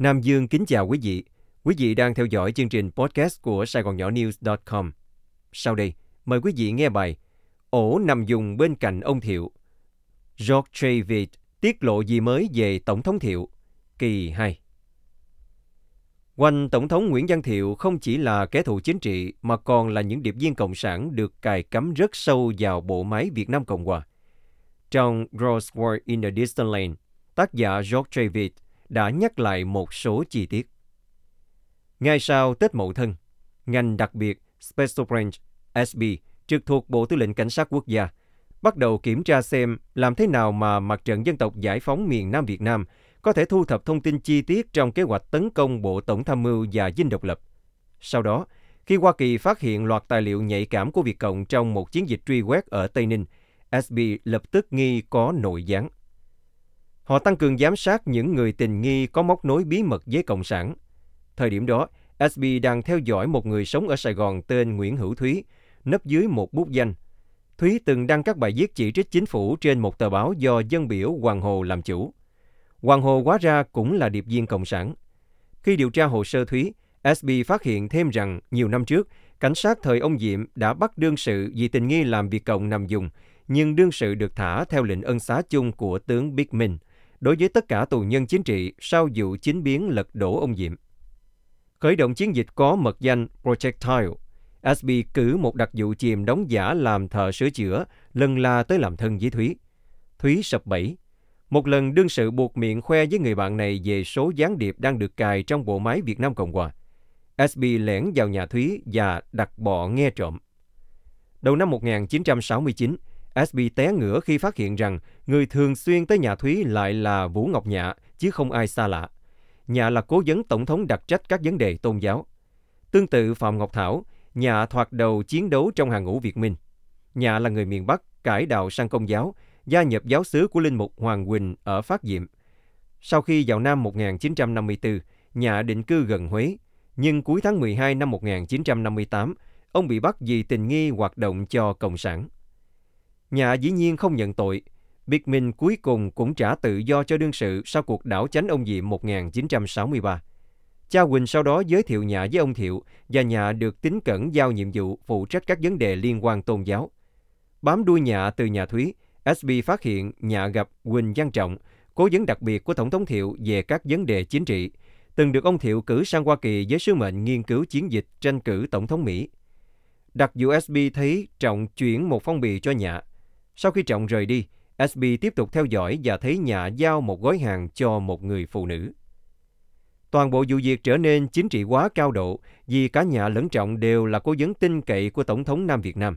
Nam Dương kính chào quý vị. Quý vị đang theo dõi chương trình podcast của Sài Gòn Nhỏ News.com. Sau đây, mời quý vị nghe bài Ổ nằm dùng bên cạnh ông Thiệu. George Travis tiết lộ gì mới về Tổng thống Thiệu, kỳ 2. Quanh Tổng thống Nguyễn Văn Thiệu không chỉ là kẻ thù chính trị mà còn là những điệp viên Cộng sản được cài cắm rất sâu vào bộ máy Việt Nam Cộng Hòa. Trong Gross War in the Distant Land, tác giả George Travis đã nhắc lại một số chi tiết. Ngay sau Tết Mậu Thân, ngành đặc biệt Special Branch SB trực thuộc Bộ Tư lệnh Cảnh sát Quốc gia bắt đầu kiểm tra xem làm thế nào mà Mặt trận Dân tộc Giải phóng miền Nam Việt Nam có thể thu thập thông tin chi tiết trong kế hoạch tấn công Bộ Tổng tham mưu và dinh độc lập. Sau đó, khi Hoa Kỳ phát hiện loạt tài liệu nhạy cảm của Việt Cộng trong một chiến dịch truy quét ở Tây Ninh, SB lập tức nghi có nội gián. Họ tăng cường giám sát những người tình nghi có móc nối bí mật với Cộng sản. Thời điểm đó, SB đang theo dõi một người sống ở Sài Gòn tên Nguyễn Hữu Thúy, nấp dưới một bút danh. Thúy từng đăng các bài viết chỉ trích chính phủ trên một tờ báo do dân biểu Hoàng Hồ làm chủ. Hoàng Hồ hóa ra cũng là điệp viên Cộng sản. Khi điều tra hồ sơ Thúy, SB phát hiện thêm rằng nhiều năm trước, cảnh sát thời ông Diệm đã bắt đương sự vì tình nghi làm việc cộng nằm dùng, nhưng đương sự được thả theo lệnh ân xá chung của tướng Big Minh đối với tất cả tù nhân chính trị sau vụ chính biến lật đổ ông Diệm. Khởi động chiến dịch có mật danh Projectile, SB cử một đặc vụ chìm đóng giả làm thợ sửa chữa, lần la tới làm thân với Thúy. Thúy sập bẫy. Một lần đương sự buộc miệng khoe với người bạn này về số gián điệp đang được cài trong bộ máy Việt Nam Cộng Hòa. SB lẻn vào nhà Thúy và đặt bọ nghe trộm. Đầu năm 1969, SB té ngửa khi phát hiện rằng người thường xuyên tới nhà Thúy lại là Vũ Ngọc Nhạ, chứ không ai xa lạ. Nhạ là cố vấn tổng thống đặc trách các vấn đề tôn giáo. Tương tự Phạm Ngọc Thảo, Nhạ thoạt đầu chiến đấu trong hàng ngũ Việt Minh. Nhạ là người miền Bắc, cải đạo sang công giáo, gia nhập giáo xứ của Linh Mục Hoàng Quỳnh ở Phát Diệm. Sau khi vào năm 1954, Nhạ định cư gần Huế, nhưng cuối tháng 12 năm 1958, ông bị bắt vì tình nghi hoạt động cho Cộng sản. Nhà dĩ nhiên không nhận tội. Biệt Minh cuối cùng cũng trả tự do cho đương sự sau cuộc đảo chánh ông Diệm 1963. Cha Quỳnh sau đó giới thiệu nhà với ông Thiệu và nhà được tính cẩn giao nhiệm vụ phụ trách các vấn đề liên quan tôn giáo. Bám đuôi nhà từ nhà Thúy, SB phát hiện nhà gặp Quỳnh Văn Trọng, cố vấn đặc biệt của Tổng thống Thiệu về các vấn đề chính trị, từng được ông Thiệu cử sang Hoa Kỳ với sứ mệnh nghiên cứu chiến dịch tranh cử Tổng thống Mỹ. Đặc vụ SB thấy Trọng chuyển một phong bì cho nhà. Sau khi Trọng rời đi, SB tiếp tục theo dõi và thấy nhà giao một gói hàng cho một người phụ nữ. Toàn bộ vụ việc trở nên chính trị hóa cao độ vì cả nhà lẫn Trọng đều là cố vấn tin cậy của Tổng thống Nam Việt Nam.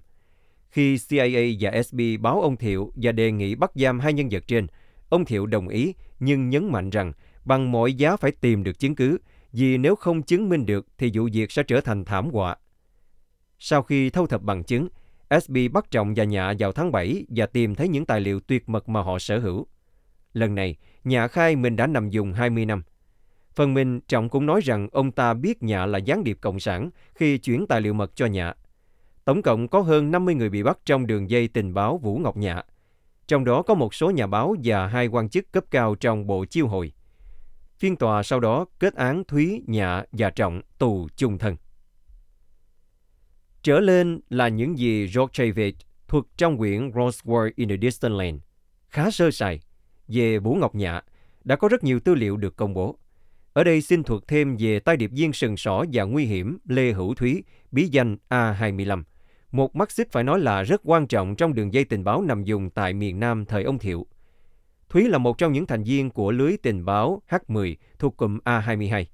Khi CIA và SB báo ông Thiệu và đề nghị bắt giam hai nhân vật trên, ông Thiệu đồng ý nhưng nhấn mạnh rằng bằng mọi giá phải tìm được chứng cứ vì nếu không chứng minh được thì vụ việc sẽ trở thành thảm họa. Sau khi thâu thập bằng chứng, SB bắt Trọng và Nhạ vào tháng 7 và tìm thấy những tài liệu tuyệt mật mà họ sở hữu. Lần này, Nhạ khai mình đã nằm dùng 20 năm. Phần mình, Trọng cũng nói rằng ông ta biết Nhạ là gián điệp cộng sản khi chuyển tài liệu mật cho Nhạ. Tổng cộng có hơn 50 người bị bắt trong đường dây tình báo Vũ Ngọc Nhạ. Trong đó có một số nhà báo và hai quan chức cấp cao trong Bộ Chiêu hồi. Phiên tòa sau đó kết án Thúy, Nhạ và Trọng tù chung thân. Trở lên là những gì George Travis thuật trong quyển *Rosewood in the Distant Land. Khá sơ sài. Về Vũ Ngọc Nhạ, đã có rất nhiều tư liệu được công bố. Ở đây xin thuật thêm về tay điệp viên sừng sỏ và nguy hiểm Lê Hữu Thúy, bí danh A25. Một mắt xích phải nói là rất quan trọng trong đường dây tình báo nằm dùng tại miền Nam thời ông Thiệu. Thúy là một trong những thành viên của lưới tình báo H10 thuộc cụm A22.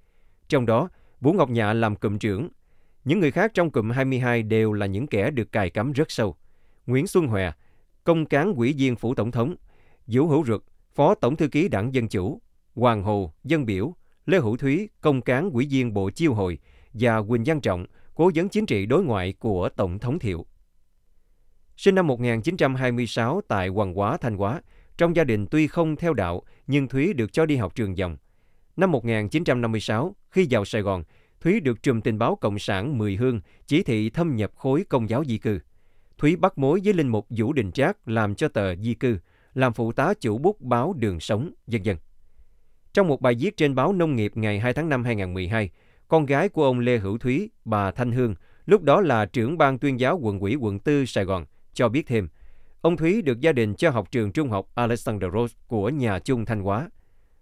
Trong đó, Vũ Ngọc Nhạ làm cụm trưởng, những người khác trong cụm 22 đều là những kẻ được cài cắm rất sâu. Nguyễn Xuân Hòe, công cán quỹ viên phủ tổng thống, Vũ Hữu Rực, phó tổng thư ký đảng Dân Chủ, Hoàng Hồ, Dân Biểu, Lê Hữu Thúy, công cán quỹ viên Bộ Chiêu Hội và Quỳnh Văn Trọng, cố vấn chính trị đối ngoại của Tổng thống Thiệu. Sinh năm 1926 tại Hoàng Hóa, Thanh Hóa, trong gia đình tuy không theo đạo nhưng Thúy được cho đi học trường dòng. Năm 1956, khi vào Sài Gòn, Thúy được trùm tình báo Cộng sản Mười Hương chỉ thị thâm nhập khối công giáo di cư. Thúy bắt mối với linh mục Vũ Đình Trác làm cho tờ di cư, làm phụ tá chủ bút báo Đường Sống, dân dân. Trong một bài viết trên báo Nông nghiệp ngày 2 tháng 5 2012, con gái của ông Lê Hữu Thúy, bà Thanh Hương, lúc đó là trưởng ban tuyên giáo quận ủy quận 4 Sài Gòn, cho biết thêm, ông Thúy được gia đình cho học trường trung học Alexander Rose của nhà chung Thanh Hóa.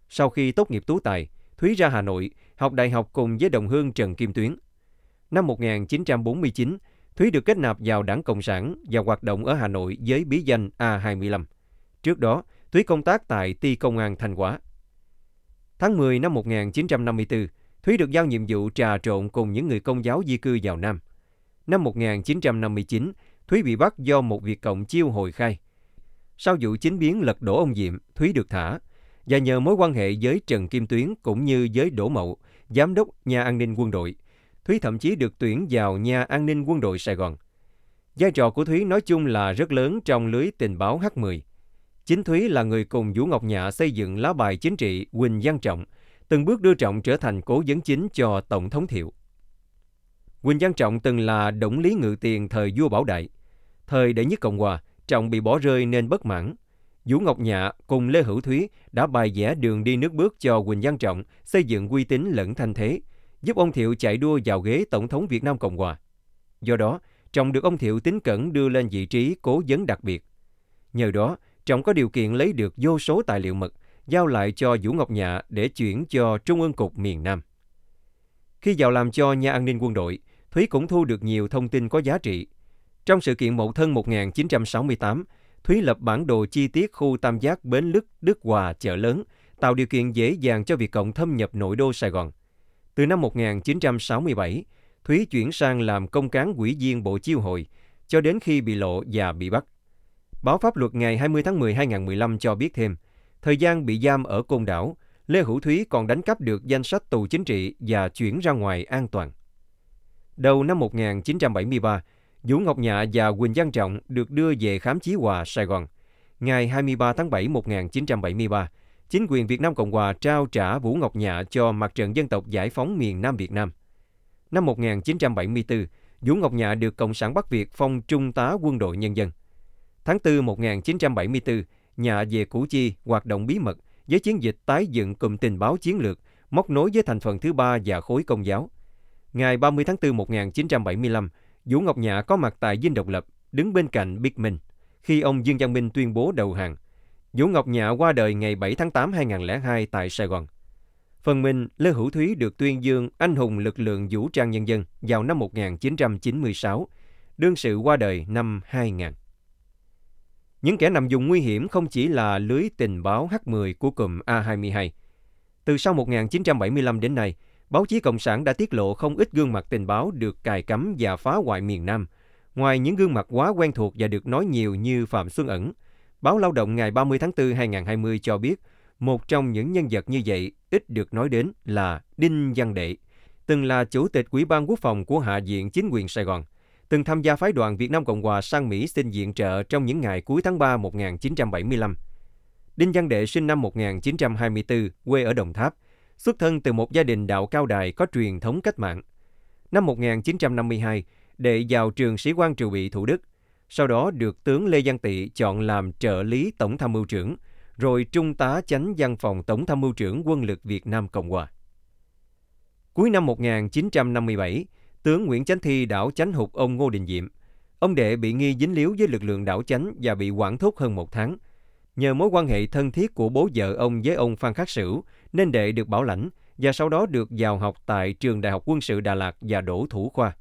Sau khi tốt nghiệp tú tài, Thúy ra Hà Nội, học đại học cùng với đồng hương Trần Kim Tuyến. Năm 1949, Thúy được kết nạp vào Đảng Cộng sản và hoạt động ở Hà Nội với bí danh A25. Trước đó, Thúy công tác tại Ti Công an Thanh Hóa. Tháng 10 năm 1954, Thúy được giao nhiệm vụ trà trộn cùng những người công giáo di cư vào Nam. Năm 1959, Thúy bị bắt do một việc Cộng chiêu hồi khai. Sau vụ chính biến lật đổ ông Diệm, Thúy được thả, và nhờ mối quan hệ với Trần Kim Tuyến cũng như với Đỗ Mậu, giám đốc nhà an ninh quân đội, Thúy thậm chí được tuyển vào nhà an ninh quân đội Sài Gòn. Vai trò của Thúy nói chung là rất lớn trong lưới tình báo H10. Chính Thúy là người cùng Vũ Ngọc Nhạ xây dựng lá bài chính trị Quỳnh Văn Trọng, từng bước đưa Trọng trở thành cố vấn chính cho Tổng thống Thiệu. Quỳnh Văn Trọng từng là động lý ngự tiền thời vua Bảo Đại. Thời đệ nhất Cộng Hòa, Trọng bị bỏ rơi nên bất mãn. Vũ Ngọc Nhạ cùng Lê Hữu Thúy đã bài vẽ đường đi nước bước cho Quỳnh Văn Trọng xây dựng uy tín lẫn thanh thế, giúp ông Thiệu chạy đua vào ghế Tổng thống Việt Nam Cộng Hòa. Do đó, Trọng được ông Thiệu tính cẩn đưa lên vị trí cố vấn đặc biệt. Nhờ đó, Trọng có điều kiện lấy được vô số tài liệu mật, giao lại cho Vũ Ngọc Nhạ để chuyển cho Trung ương Cục miền Nam. Khi vào làm cho nhà an ninh quân đội, Thúy cũng thu được nhiều thông tin có giá trị. Trong sự kiện Mậu Thân 1968, Thúy lập bản đồ chi tiết khu tam giác Bến Lức, Đức Hòa, chợ lớn, tạo điều kiện dễ dàng cho Việt Cộng thâm nhập nội đô Sài Gòn. Từ năm 1967, Thúy chuyển sang làm công cán quỹ viên Bộ Chiêu hội, cho đến khi bị lộ và bị bắt. Báo pháp luật ngày 20 tháng 10 2015 cho biết thêm, thời gian bị giam ở Côn Đảo, Lê Hữu Thúy còn đánh cắp được danh sách tù chính trị và chuyển ra ngoài an toàn. Đầu năm 1973, Vũ Ngọc Nhạ và Quỳnh Văn Trọng được đưa về khám chí hòa Sài Gòn. Ngày 23 tháng 7 1973, chính quyền Việt Nam Cộng Hòa trao trả Vũ Ngọc Nhạ cho Mặt trận Dân tộc Giải phóng miền Nam Việt Nam. Năm 1974, Vũ Ngọc Nhạ được Cộng sản Bắc Việt phong Trung tá Quân đội Nhân dân. Tháng 4 1974, Nhạ về Củ Chi hoạt động bí mật với chiến dịch tái dựng cụm tình báo chiến lược, móc nối với thành phần thứ ba và khối công giáo. Ngày 30 tháng 4 1975, Vũ Ngọc Nhạ có mặt tại Dinh Độc Lập, đứng bên cạnh Biết Minh, khi ông Dương Văn Minh tuyên bố đầu hàng. Vũ Ngọc Nhạ qua đời ngày 7 tháng 8 2002 tại Sài Gòn. Phần mình, Lê Hữu Thúy được tuyên dương anh hùng lực lượng vũ trang nhân dân vào năm 1996, đương sự qua đời năm 2000. Những kẻ nằm dùng nguy hiểm không chỉ là lưới tình báo H10 của cụm A22. Từ sau 1975 đến nay, báo chí Cộng sản đã tiết lộ không ít gương mặt tình báo được cài cắm và phá hoại miền Nam. Ngoài những gương mặt quá quen thuộc và được nói nhiều như Phạm Xuân Ẩn, báo Lao động ngày 30 tháng 4 2020 cho biết một trong những nhân vật như vậy ít được nói đến là Đinh Văn Đệ, từng là Chủ tịch Ủy ban Quốc phòng của Hạ viện Chính quyền Sài Gòn, từng tham gia phái đoàn Việt Nam Cộng Hòa sang Mỹ xin viện trợ trong những ngày cuối tháng 3 1975. Đinh Văn Đệ sinh năm 1924, quê ở Đồng Tháp, xuất thân từ một gia đình đạo cao đài có truyền thống cách mạng. Năm 1952, Đệ vào trường sĩ quan triều bị Thủ Đức, sau đó được tướng Lê Văn Tị chọn làm trợ lý tổng tham mưu trưởng, rồi trung tá chánh văn phòng tổng tham mưu trưởng quân lực Việt Nam Cộng Hòa. Cuối năm 1957, tướng Nguyễn Chánh Thi đảo chánh hụt ông Ngô Đình Diệm. Ông Đệ bị nghi dính líu với lực lượng đảo chánh và bị quản thúc hơn một tháng. Nhờ mối quan hệ thân thiết của bố vợ ông với ông Phan Khắc Sửu, nên Đệ được bảo lãnh và sau đó được vào học tại Trường Đại học Quân sự Đà Lạt và đổ thủ khoa.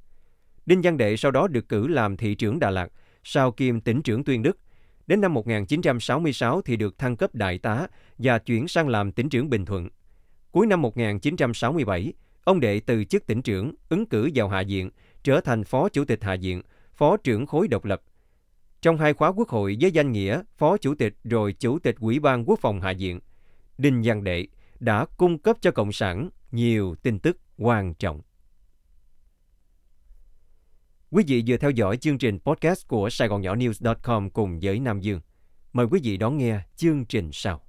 Đinh Văn Đệ sau đó được cử làm thị trưởng Đà Lạt, sau kiêm tỉnh trưởng Tuyên Đức. Đến năm 1966 thì được thăng cấp đại tá và chuyển sang làm tỉnh trưởng Bình Thuận. Cuối năm 1967, ông Đệ từ chức tỉnh trưởng, ứng cử vào Hạ viện, trở thành Phó Chủ tịch Hạ viện, Phó trưởng khối độc lập. Trong hai khóa quốc hội với danh nghĩa Phó Chủ tịch rồi Chủ tịch Ủy ban Quốc phòng Hạ viện, Đinh Văn Đệ đã cung cấp cho Cộng sản nhiều tin tức quan trọng. Quý vị vừa theo dõi chương trình podcast của Sài Gòn Nhỏ News.com cùng với Nam Dương. Mời quý vị đón nghe chương trình sau.